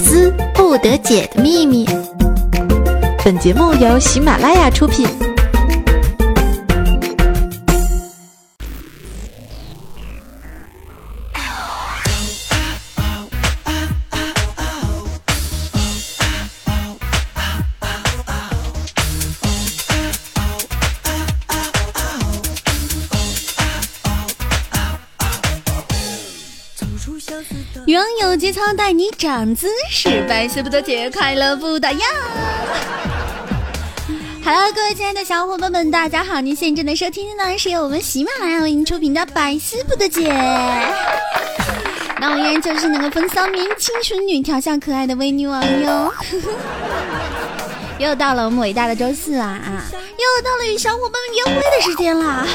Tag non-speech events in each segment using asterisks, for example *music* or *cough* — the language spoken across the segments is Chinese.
思不得解的秘密。本节目由喜马拉雅出品。操带你长姿势，百思不得解，快乐不打烊。Hello，各位亲爱的小伙伴们，大家好！您现在正在收听的呢是由我们喜马拉雅为您出品的《百思不得解》。那我依然就是那个风骚年轻淑女、调笑可爱的微女王哟。*laughs* 又到了我们伟大的周四啊啊！又到了与小伙伴们约会的时间啦！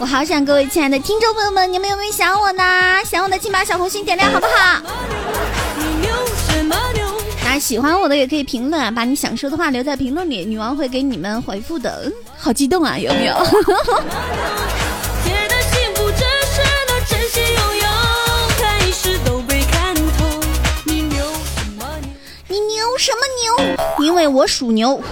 我好想各位亲爱的听众朋友们，你们有没有想我呢？想我的请把小红心点亮好不好？那喜欢我的也可以评论，把你想说的话留在评论里，女王会给你们回复的。好激动啊，有没有？*laughs* *laughs* 你牛什么牛？因为我属牛。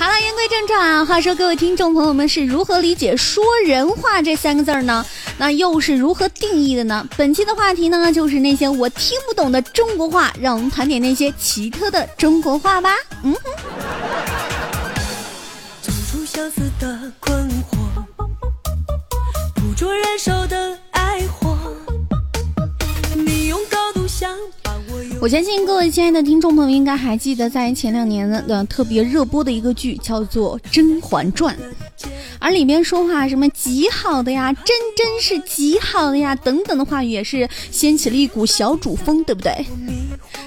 好了，言归正传啊。话说，各位听众朋友们是如何理解“说人话”这三个字儿呢？那又是如何定义的呢？本期的话题呢，就是那些我听不懂的中国话，让我们盘点那些奇特的中国话吧。嗯哼。我相信各位亲爱的听众朋友应该还记得，在前两年的特别热播的一个剧叫做《甄嬛传》，而里面说话什么极好的呀，真真是极好的呀等等的话语，也是掀起了一股小主风，对不对？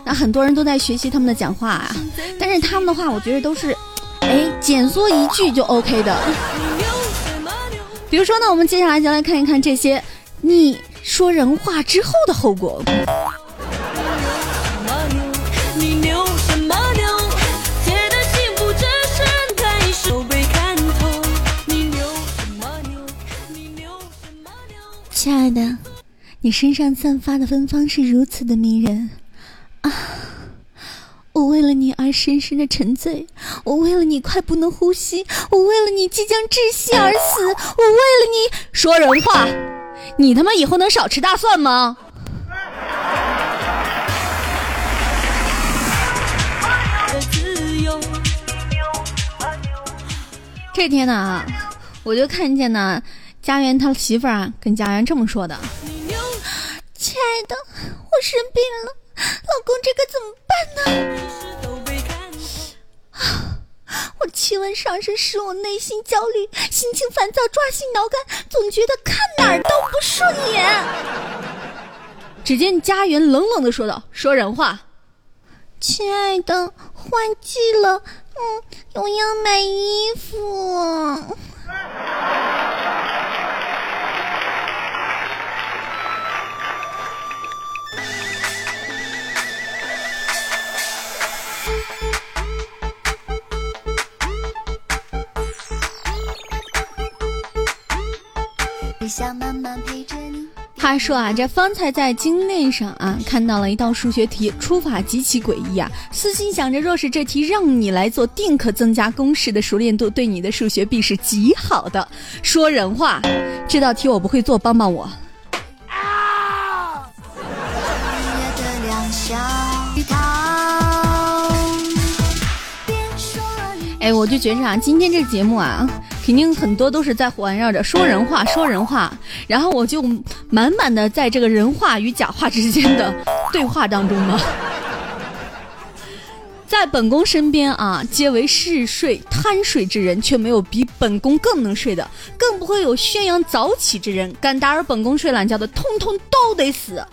那很多人都在学习他们的讲话啊，但是他们的话，我觉得都是，哎，简缩一句就 OK 的。比如说呢，我们接下来就来看一看这些你说人话之后的后果。你身上散发的芬芳是如此的迷人啊！我为了你而深深的沉醉，我为了你快不能呼吸，我为了你即将窒息而死，我为了你说人话，你他妈以后能少吃大蒜吗？这天呢，我就看见呢。家园他媳妇儿啊，跟家园这么说的：“亲爱的，我生病了，老公，这可怎么办呢？啊，我气温上升使我内心焦虑，心情烦躁，抓心挠肝，总觉得看哪儿都不顺眼。”只见家园冷冷的说道：“说人话，亲爱的，换季了，嗯，我要买衣服。”话说啊，这方才在精练上啊看到了一道数学题，出法极其诡异啊。私心想着，若是这题让你来做，定可增加公式的熟练度，对你的数学必是极好的。说人话，这道题我不会做，帮帮我。哎，我就觉着啊，今天这节目啊。肯定很多都是在环绕着说人话，说人话，然后我就满满的在这个人话与假话之间的对话当中嘛。在本宫身边啊，皆为嗜睡贪睡之人，却没有比本宫更能睡的，更不会有宣扬早起之人。敢打扰本宫睡懒觉的，通通都得死。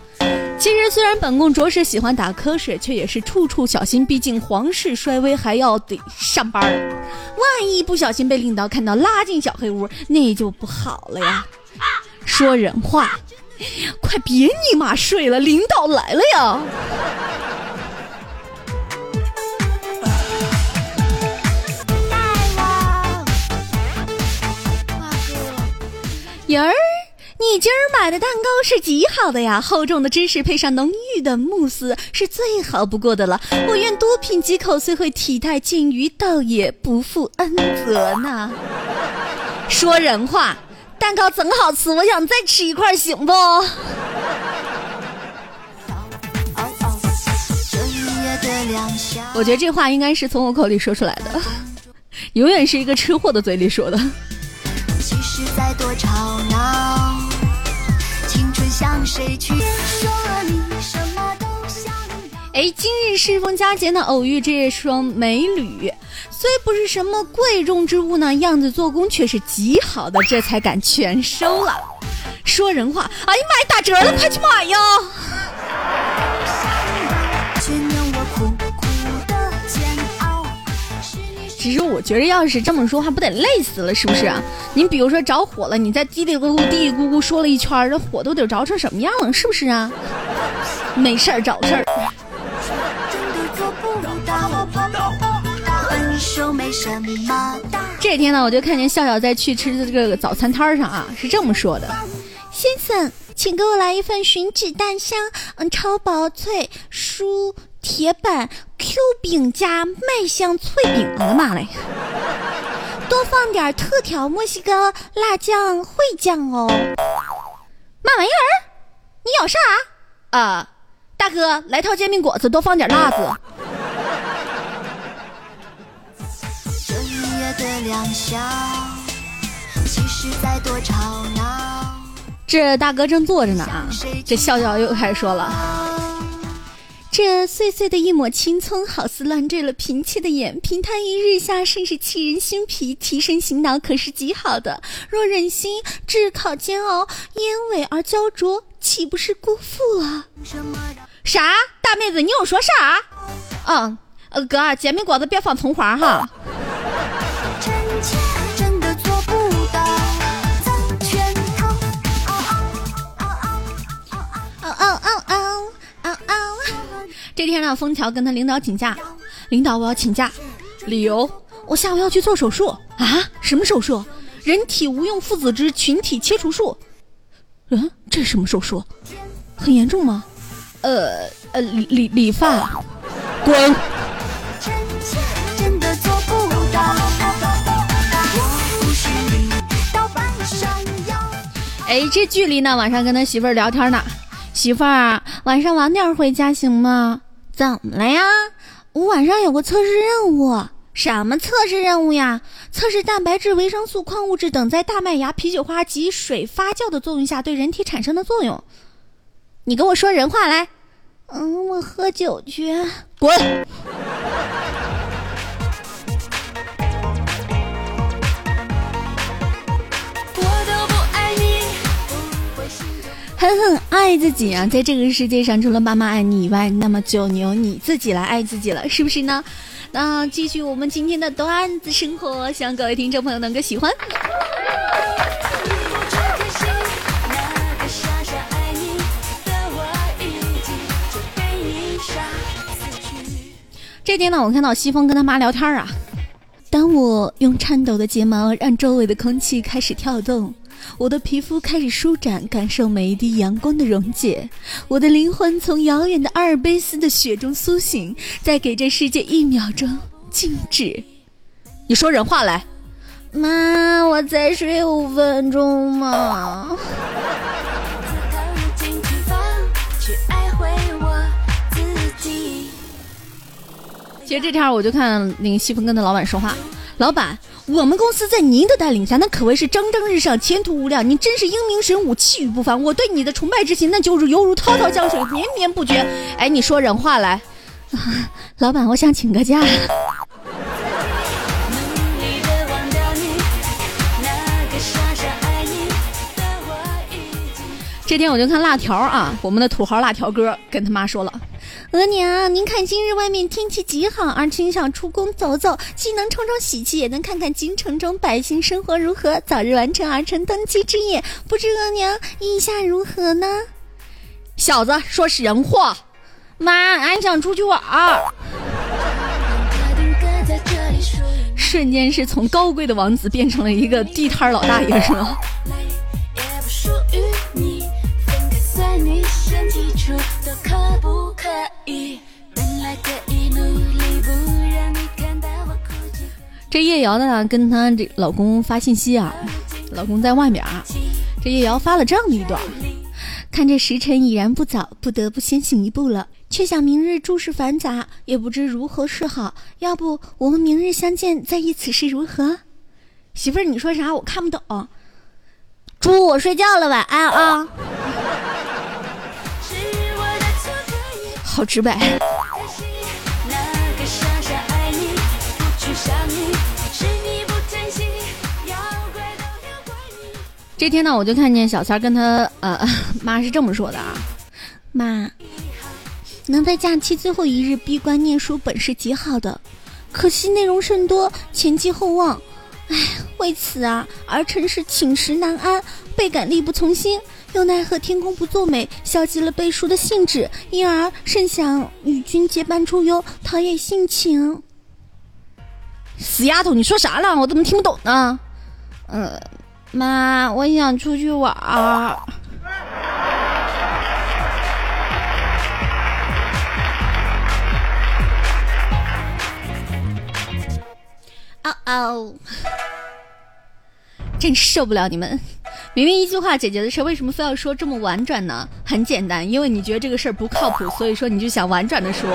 其实，虽然本宫着实喜欢打瞌睡，却也是处处小心。毕竟皇室衰微，还要得上班。万一不小心被领导看到，拉进小黑屋，那就不好了呀。说人话，快别尼玛睡了，领导来了呀！大王，儿你今儿买的蛋糕是极好的呀，厚重的芝士配上浓郁的慕斯是最好不过的了。我愿多品几口，虽会体态近于，倒也不负恩泽呢。说人话，蛋糕怎好吃，我想再吃一块，行不？我觉得这话应该是从我口里说出来的，永远是一个吃货的嘴里说的。再多吵闹，青春向谁去哎，今日适逢佳节呢，偶遇这双美女，虽不是什么贵重之物呢，样子做工却是极好的，这才敢全收了。说人话，哎呀妈呀，打折了，快去买呀！其实我觉得，要是这么说话，不得累死了，是不是啊？你比如说着火了，你在嘀嘀咕咕、嘀嘀咕咕说了一圈，这火都得着成什么样了，是不是啊？没事儿找事儿。这天呢，我就看见笑笑在去吃的这个早餐摊上啊，是这么说的：“先生，请给我来一份吮指蛋香，嗯，超薄脆酥。”铁板 Q 饼加麦香脆饼，我的妈嘞！多放点特调墨西哥辣酱烩酱哦。嘛玩意儿？你咬啥？啊，大哥，来套煎饼果子，多放点辣子。这大哥正坐着呢啊，这笑笑又开始说了。这碎碎的一抹青葱，好似乱坠了平气的眼。平摊于日下，甚是沏人心脾，提神醒脑，可是极好的。若忍心炙烤煎熬，烟尾而焦灼，岂不是辜负了？啥？大妹子，你又说啥？嗯，呃，哥，煎饼果子别放葱花哈。*laughs* 这天呢，枫桥跟他领导请假，领导我要请假，理由我下午要去做手术啊？什么手术？人体无用父子之群体切除术。嗯，这什么手术？很严重吗？呃呃，理理理发，滚！哎，这距离呢？晚上跟他媳妇儿聊天呢，媳妇儿，晚上晚点回家行吗？怎么了呀？我晚上有个测试任务，什么测试任务呀？测试蛋白质、维生素、矿物质等在大麦芽、啤酒花及水发酵的作用下对人体产生的作用。你跟我说人话来。嗯，我喝酒去。滚。狠狠爱自己啊！在这个世界上，除了爸妈爱你以外，那么就由你自己来爱自己了，是不是呢？那继续我们今天的段子生活，希望各位听众朋友能够喜欢。这天呢，我看到西风跟他妈聊天啊。当我用颤抖的睫毛让周围的空气开始跳动。我的皮肤开始舒展，感受每一滴阳光的溶解。我的灵魂从遥远的阿尔卑斯的雪中苏醒，再给这世界一秒钟静止。你说人话来，妈，我再睡五分钟嘛。其实这天我就看那个西风跟他老板说话，老板。我们公司在您的带领下，那可谓是蒸蒸日上，前途无量。您真是英明神武，气宇不凡。我对你的崇拜之情，那就是犹如滔滔江水，绵绵不绝。哎，你说人话来，*laughs* 老板，我想请个假。这天我就看辣条啊，我们的土豪辣条哥跟他妈说了。额娘，您看今日外面天气极好，儿臣想出宫走走，既能冲冲喜气，也能看看京城中百姓生活如何，早日完成儿臣登基之业。不知额娘意下如何呢？小子，说是人话。妈，俺想出去玩儿。瞬间是从高贵的王子变成了一个地摊老大爷，是吗？这叶瑶呢跟她这老公发信息啊老公在外面啊这叶瑶发了这样的一段看这时辰已然不早不得不先行一步了。却想明日诸事繁杂也不知如何是好要不我们明日相见在一起是如何？媳妇儿你说啥？我看不懂。猪我睡觉了晚安啊。好直白。这天呢，我就看见小三跟他呃 *laughs* 妈是这么说的啊，妈，能在假期最后一日闭关念书本是极好的，可惜内容甚多，前期后望，唉，为此啊，儿臣是寝食难安，倍感力不从心。又奈何天公不作美，消极了背书的兴致，因而甚想与君结伴出游，陶冶性情。死丫头，你说啥了？我怎么听不懂呢？呃。妈，我想出去玩儿。哦哦，*laughs* 真受不了你们！明明一句话解决的事，为什么非要说这么婉转呢？很简单，因为你觉得这个事儿不靠谱，所以说你就想婉转的说，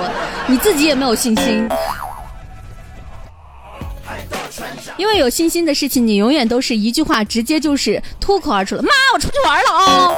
你自己也没有信心。因为有信心的事情，你永远都是一句话，直接就是脱口而出了。妈，我出去玩了啊！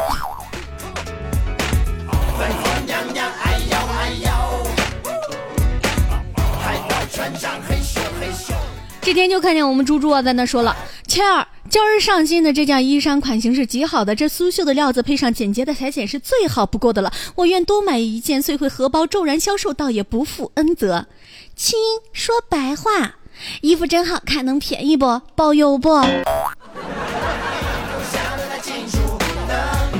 这天就看见我们猪猪啊在那说了：“倩儿，今儿上新的这件衣裳款型是极好的，这苏绣的料子配上简洁的裁剪是最好不过的了。我愿多买一件，虽会荷包骤然销售，倒也不负恩泽。亲，说白话。”衣服真好看，能便宜不？包邮不？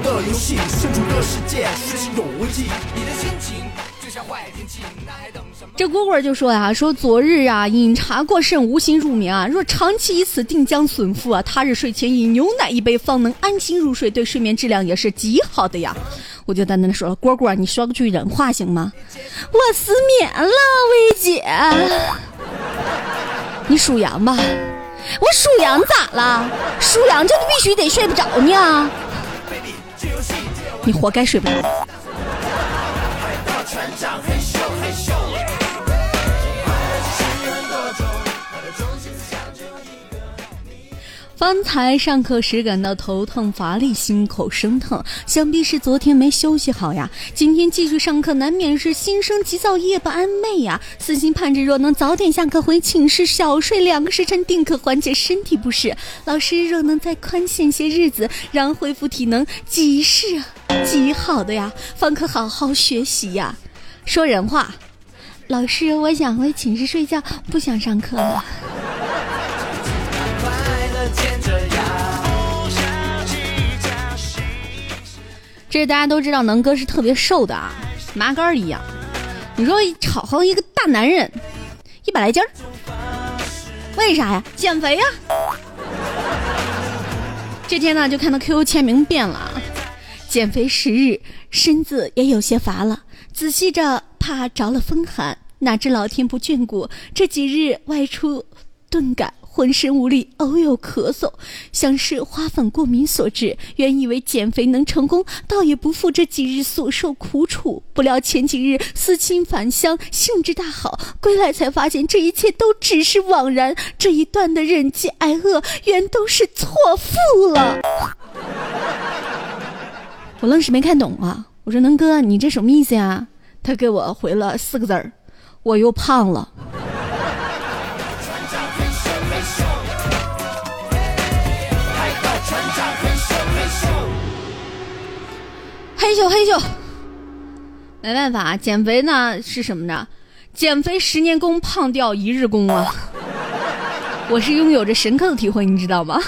的游戏，身处的世界，有危机这蝈蝈就说呀：“说昨日啊，饮茶过甚，无心入眠啊。若长期以此，定将损腹啊。他日睡前饮牛奶一杯，方能安心入睡，对睡眠质量也是极好的呀。”我就在那说了：“蝈蝈，你说句人话行吗？”我失眠了，薇姐。你属羊吧？我属羊咋了？属羊就必须得睡不着呢？你活该睡不着。方才上课时感到头疼乏力，心口生疼，想必是昨天没休息好呀。今天继续上课，难免是心生急躁，夜不安寐呀。私心盼着若能早点下课回寝室，小睡两个时辰，定可缓解身体不适。老师若能再宽限些日子，让恢复体能，极是极好的呀。方可好好学习呀。说人话，老师，我想回寝室睡觉，不想上课了。这大家都知道，能哥是特别瘦的啊，麻杆一样。你说好好一个大男人，一百来斤儿，为啥呀？减肥呀。这天呢，就看到 QQ 签名变了，减肥十日，身子也有些乏了，仔细着怕着了风寒，哪知老天不眷顾，这几日外出，顿感。浑身无力，偶有咳嗽，像是花粉过敏所致。原以为减肥能成功，倒也不负这几日所受苦楚。不料前几日思亲返乡，兴致大好，归来才发现这一切都只是枉然。这一段的忍饥挨饿，原都是错付了。我愣是没看懂啊！我说能哥，你这什么意思呀？他给我回了四个字儿：我又胖了。嘿咻嘿咻，没办法，减肥呢是什么呢？减肥十年功，胖掉一日功啊！我是拥有着深刻的体会，你知道吗？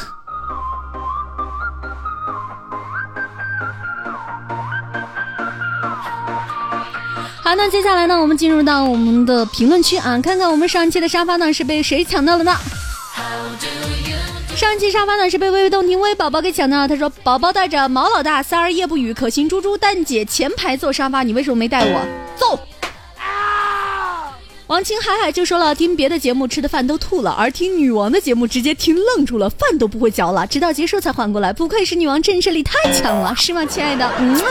好，那接下来呢，我们进入到我们的评论区啊，看看我们上期的沙发呢是被谁抢到了呢？上期沙发呢是被微微动听微宝宝给抢到了。他说：“宝宝带着毛老大、三儿夜不语、可心猪猪、蛋姐前排坐沙发，你为什么没带我？”走！王清海海就说了，听别的节目吃的饭都吐了，而听女王的节目直接听愣住了，饭都不会嚼了，直到结束才缓过来。不愧是女王，震慑力太强了，是吗，亲爱的？嗯。啊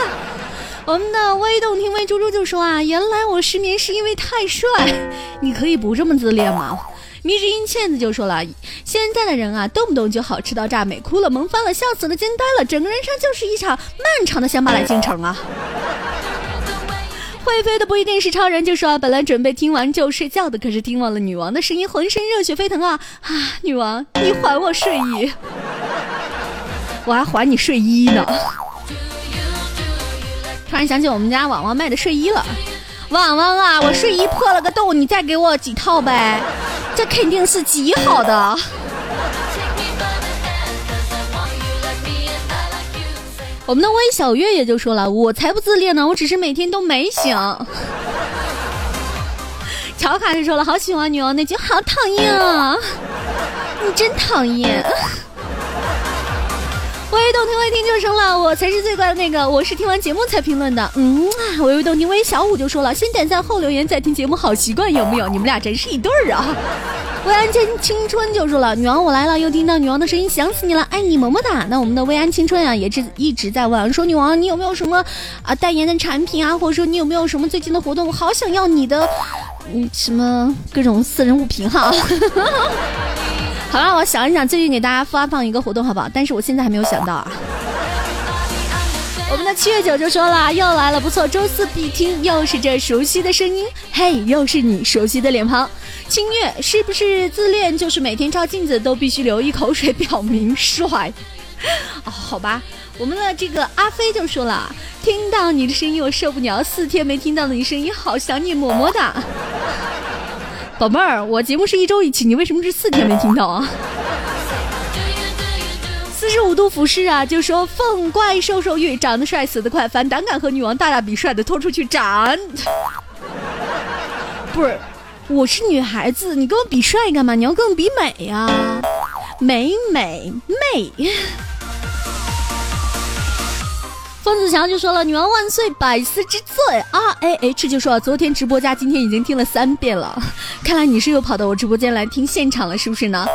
我们的微动听微猪猪就说啊，原来我失眠是因为太帅，你可以不这么自恋吗？迷之音倩子就说了，现在的人啊，动不动就好吃到炸，美哭了，萌翻了，笑死了，惊呆了，整个人生就是一场漫长的乡巴佬进程啊。*laughs* 会飞的不一定是超人，就说本来准备听完就睡觉的，可是听完了女王的声音，浑身热血沸腾啊啊！女王，你还我睡衣，*laughs* 我还还你睡衣呢。突然想起我们家网网卖的睡衣了，网网啊，我睡衣破了个洞，你再给我几套呗，这肯定是极好的。我们的微小月也就说了，我才不自恋呢，我只是每天都没醒。乔卡就说了，好喜欢女王那句，好讨厌啊，你真讨厌。微微动听，微听就生了，我才是最乖的那个。我是听完节目才评论的。嗯啊，微微动听，微小五就说了，先点赞后留言再听节目，好习惯有没有？你们俩真是一对儿啊！薇安青青春就说了，女王我来了，又听到女王的声音，想死你了，爱你么么哒。那我们的薇安青春啊，也是一直在问说，女王你有没有什么啊代言的产品啊，或者说你有没有什么最近的活动？我好想要你的嗯什么各种私人物品哈。*laughs* 好了，我想一想，最近给大家发放一个活动，好不好？但是我现在还没有想到啊。我们的七月九就说了，又来了，不错，周四必听，又是这熟悉的声音，嘿，又是你熟悉的脸庞。清月是不是自恋？就是每天照镜子都必须流一口水，表明帅。哦，好吧，我们的这个阿飞就说了，听到你的声音我受不了，四天没听到你声音，好想你，么么哒。宝贝儿，我节目是一周一期，你为什么是四天没听到啊？*laughs* 四十五度俯视啊，就说凤怪瘦瘦玉长得帅死得快，反胆敢和女王大大比帅的拖出去斩。不是，我是女孩子，你跟我比帅干嘛？你要跟我比美呀，美美美。方子强就说了：“女王万岁，百思之最。”R A H 就说：“昨天直播加今天已经听了三遍了，*laughs* 看来你是又跑到我直播间来听现场了，是不是呢？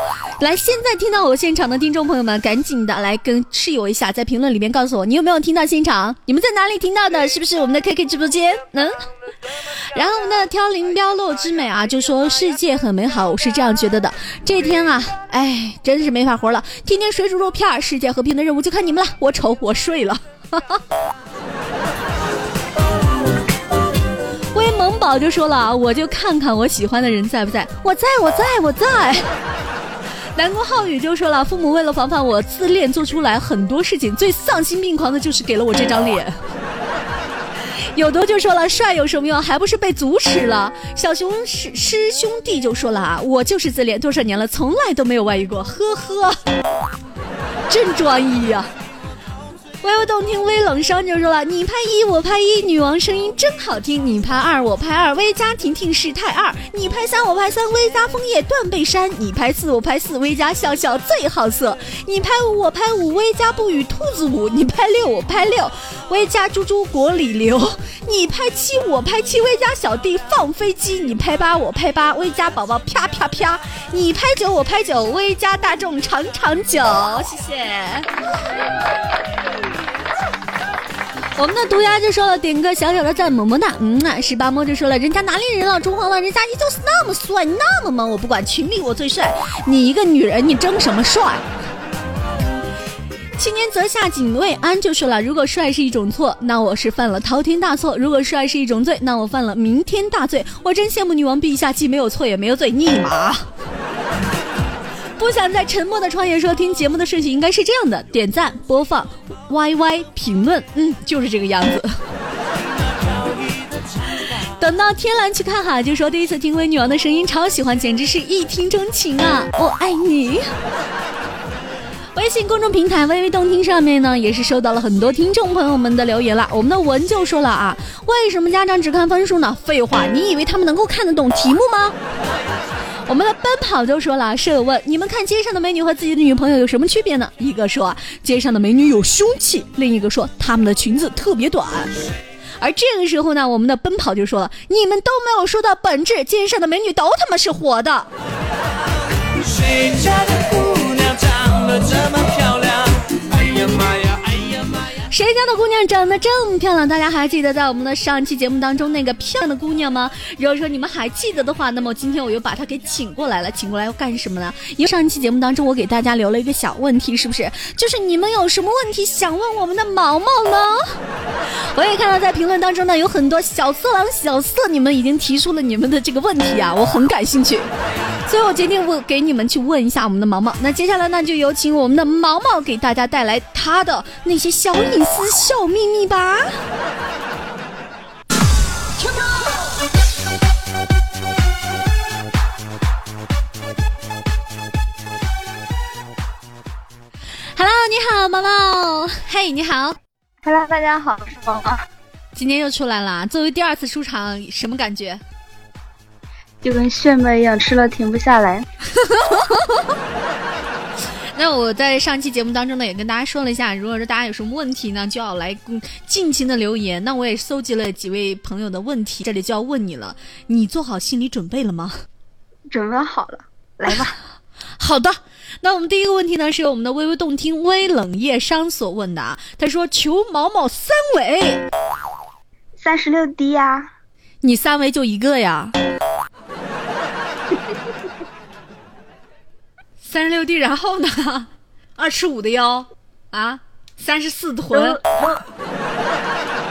来，现在听到我现场的听众朋友们，赶紧的来跟室友一下，在评论里面告诉我你有没有听到现场，你们在哪里听到的？是不是我们的 K K 直播间？嗯。*laughs* 然后我们的挑林标落之美啊，就说世界很美好，我是这样觉得的。这天啊，哎，真是没法活了，天天水煮肉片，世界和平的任务就看你们了。我丑，我睡了。*laughs* 威萌宝就说了，我就看看我喜欢的人在不在，我在我在我在。*laughs* 南宫浩宇就说了，父母为了防范我自恋，做出来很多事情，最丧心病狂的就是给了我这张脸。*laughs* 有毒就说了，帅有什么用，还不是被阻止了。小熊师师兄弟就说了啊，我就是自恋多少年了，从来都没有外遇过，呵呵，真专一呀。微微动听，微冷声就说了：“你拍一，我拍一，女王声音真好听；你拍二，我拍二，微加婷婷是太二；你拍三，我拍三，微加枫叶断背山；你拍四，我拍四，微加笑笑最好色；你拍五，我拍五，微加不语兔子舞；你拍六，我拍六，微加猪猪国里流；你拍七，我拍七，微加小弟放飞机；你拍八，我拍八，微加宝宝啪啪啪；你拍九，我拍九，微加大众长长久。谢谢。”我们的毒牙就说了，点个小小的赞，么么哒。嗯啊，十八摸就说了，人家哪里人老珠黄了，人家依旧是那么帅，那么萌。我不管，群里我最帅。你一个女人，你争什么帅？青年泽下警卫安就说了，如果帅是一种错，那我是犯了滔天大错；如果帅是一种罪，那我犯了弥天大罪。我真羡慕女王陛下，既没有错也没有罪，尼玛！不想在沉默的创业说，听节目的顺序应该是这样的：点赞、播放、YY、评论，嗯，就是这个样子。等到天蓝去看哈，就说第一次听微女王的声音，超喜欢，简直是一听钟情啊！我爱你。微信公众平台微微动听上面呢，也是收到了很多听众朋友们的留言了。我们的文就说了啊，为什么家长只看分数呢？废话，你以为他们能够看得懂题目吗？我们的奔跑就说了，舍友问你们看街上的美女和自己的女朋友有什么区别呢？一个说街上的美女有凶器，另一个说她们的裙子特别短。而这个时候呢，我们的奔跑就说了：“你们都没有说到本质，街上的美女都他妈是活的。”谁家的姑姑娘长得这么漂亮？大家还记得在我们的上一期节目当中那个漂亮的姑娘吗？如果说你们还记得的话，那么今天我又把她给请过来了。请过来要干什么呢？因为上一期节目当中我给大家留了一个小问题，是不是？就是你们有什么问题想问我们的毛毛呢？我也看到在评论当中呢有很多小色狼、小色，你们已经提出了你们的这个问题啊，我很感兴趣，所以我决定问给你们去问一下我们的毛毛。那接下来呢，就有请我们的毛毛给大家带来他的那些小隐。私小小秘密吧。Hello，你好，毛毛。嘿，你好。Hello，大家好，我是毛毛。今天又出来了，作为第二次出场，什么感觉？就跟炫迈一样，吃了停不下来。*laughs* 那我在上期节目当中呢，也跟大家说了一下，如果说大家有什么问题呢，就要来尽情的留言。那我也搜集了几位朋友的问题，这里就要问你了，你做好心理准备了吗？准备好了，来吧。*laughs* 好的，那我们第一个问题呢，是由我们的微微动听微冷夜殇所问的啊。他说：“求毛毛三围，三十六 D 呀，你三围就一个呀。”三十六 D，然后呢？*laughs* 二尺五的腰，啊，三十四的臀，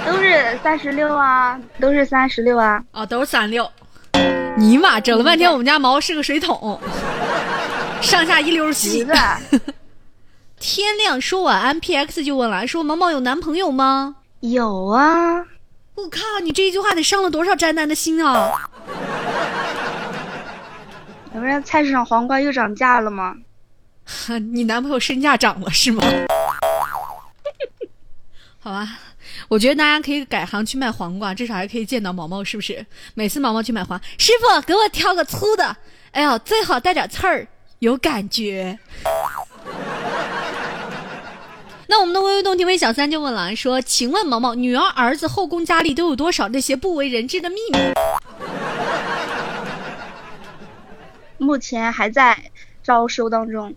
都是三十六啊，都是三十六啊，哦，都是三六。尼玛，整了半天，我们家毛是个水桶，上下一溜齐。*laughs* 天亮说晚安，P X 就问了，说毛毛有男朋友吗？有啊。我靠，你这一句话得伤了多少宅男的心啊！不是菜市场黄瓜又涨价了吗？*laughs* 你男朋友身价涨了是吗？*laughs* 好吧，我觉得大家可以改行去卖黄瓜，至少还可以见到毛毛，是不是？每次毛毛去买黄，师傅给我挑个粗的，哎呦，最好带点刺儿，有感觉。那我们的微微动听微小三就问了，说：“请问毛毛，女儿儿子后宫佳丽都有多少那些不为人知的秘密？”目前还在招收当中，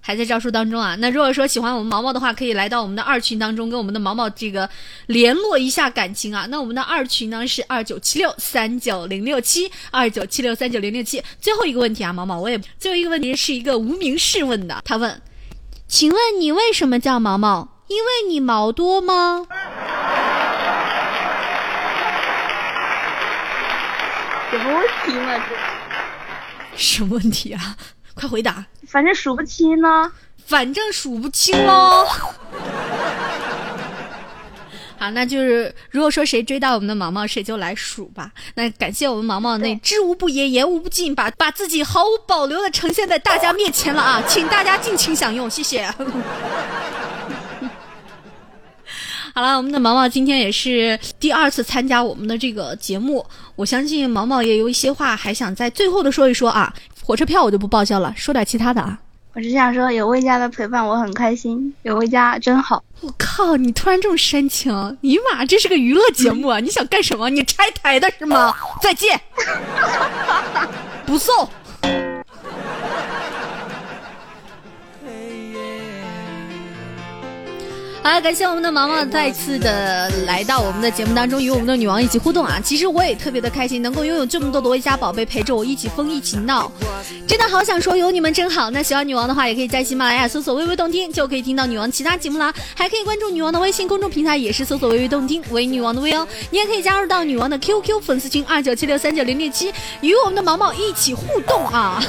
还在招收当中啊。那如果说喜欢我们毛毛的话，可以来到我们的二群当中，跟我们的毛毛这个联络一下感情啊。那我们的二群呢是二九七六三九零六七二九七六三九零六七。最后一个问题啊，毛毛，我也最后一个问题是一个无名氏问的，他问：请问你为什么叫毛毛？因为你毛多吗？什么问题吗这？什么问题啊？*laughs* 快回答！反正数不清呢。反正数不清喽。*laughs* 好，那就是如果说谁追到我们的毛毛，谁就来数吧。那感谢我们毛毛那知无不言，言无不尽，把把自己毫无保留的呈现在大家面前了啊！*laughs* 请大家尽情享用，谢谢。好了，我们的毛毛今天也是第二次参加我们的这个节目，我相信毛毛也有一些话还想在最后的说一说啊。火车票我就不报销了，说点其他的啊。我只想说，有魏家的陪伴我很开心，有魏家真好。我靠，你突然这么煽情，尼玛，这是个娱乐节目啊！*laughs* 你想干什么？你拆台的是吗？再见，*laughs* 不送。好，感谢我们的毛毛再次的来到我们的节目当中，与我们的女王一起互动啊！其实我也特别的开心，能够拥有这么多的微家宝贝陪着我一起疯一起闹，真的好想说有你们真好。那喜欢女王的话，也可以在喜马拉雅搜索“微微动听”，就可以听到女王其他节目啦。还可以关注女王的微信公众平台，也是搜索“微微动听”为女王的微哦。你也可以加入到女王的 QQ 粉丝群二九七六三九零六七，与我们的毛毛一起互动啊！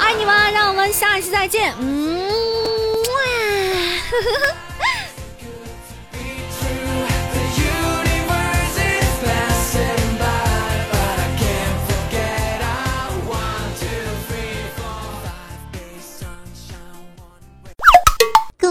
爱你们，让我们下期再见。嗯，哇。呵呵呵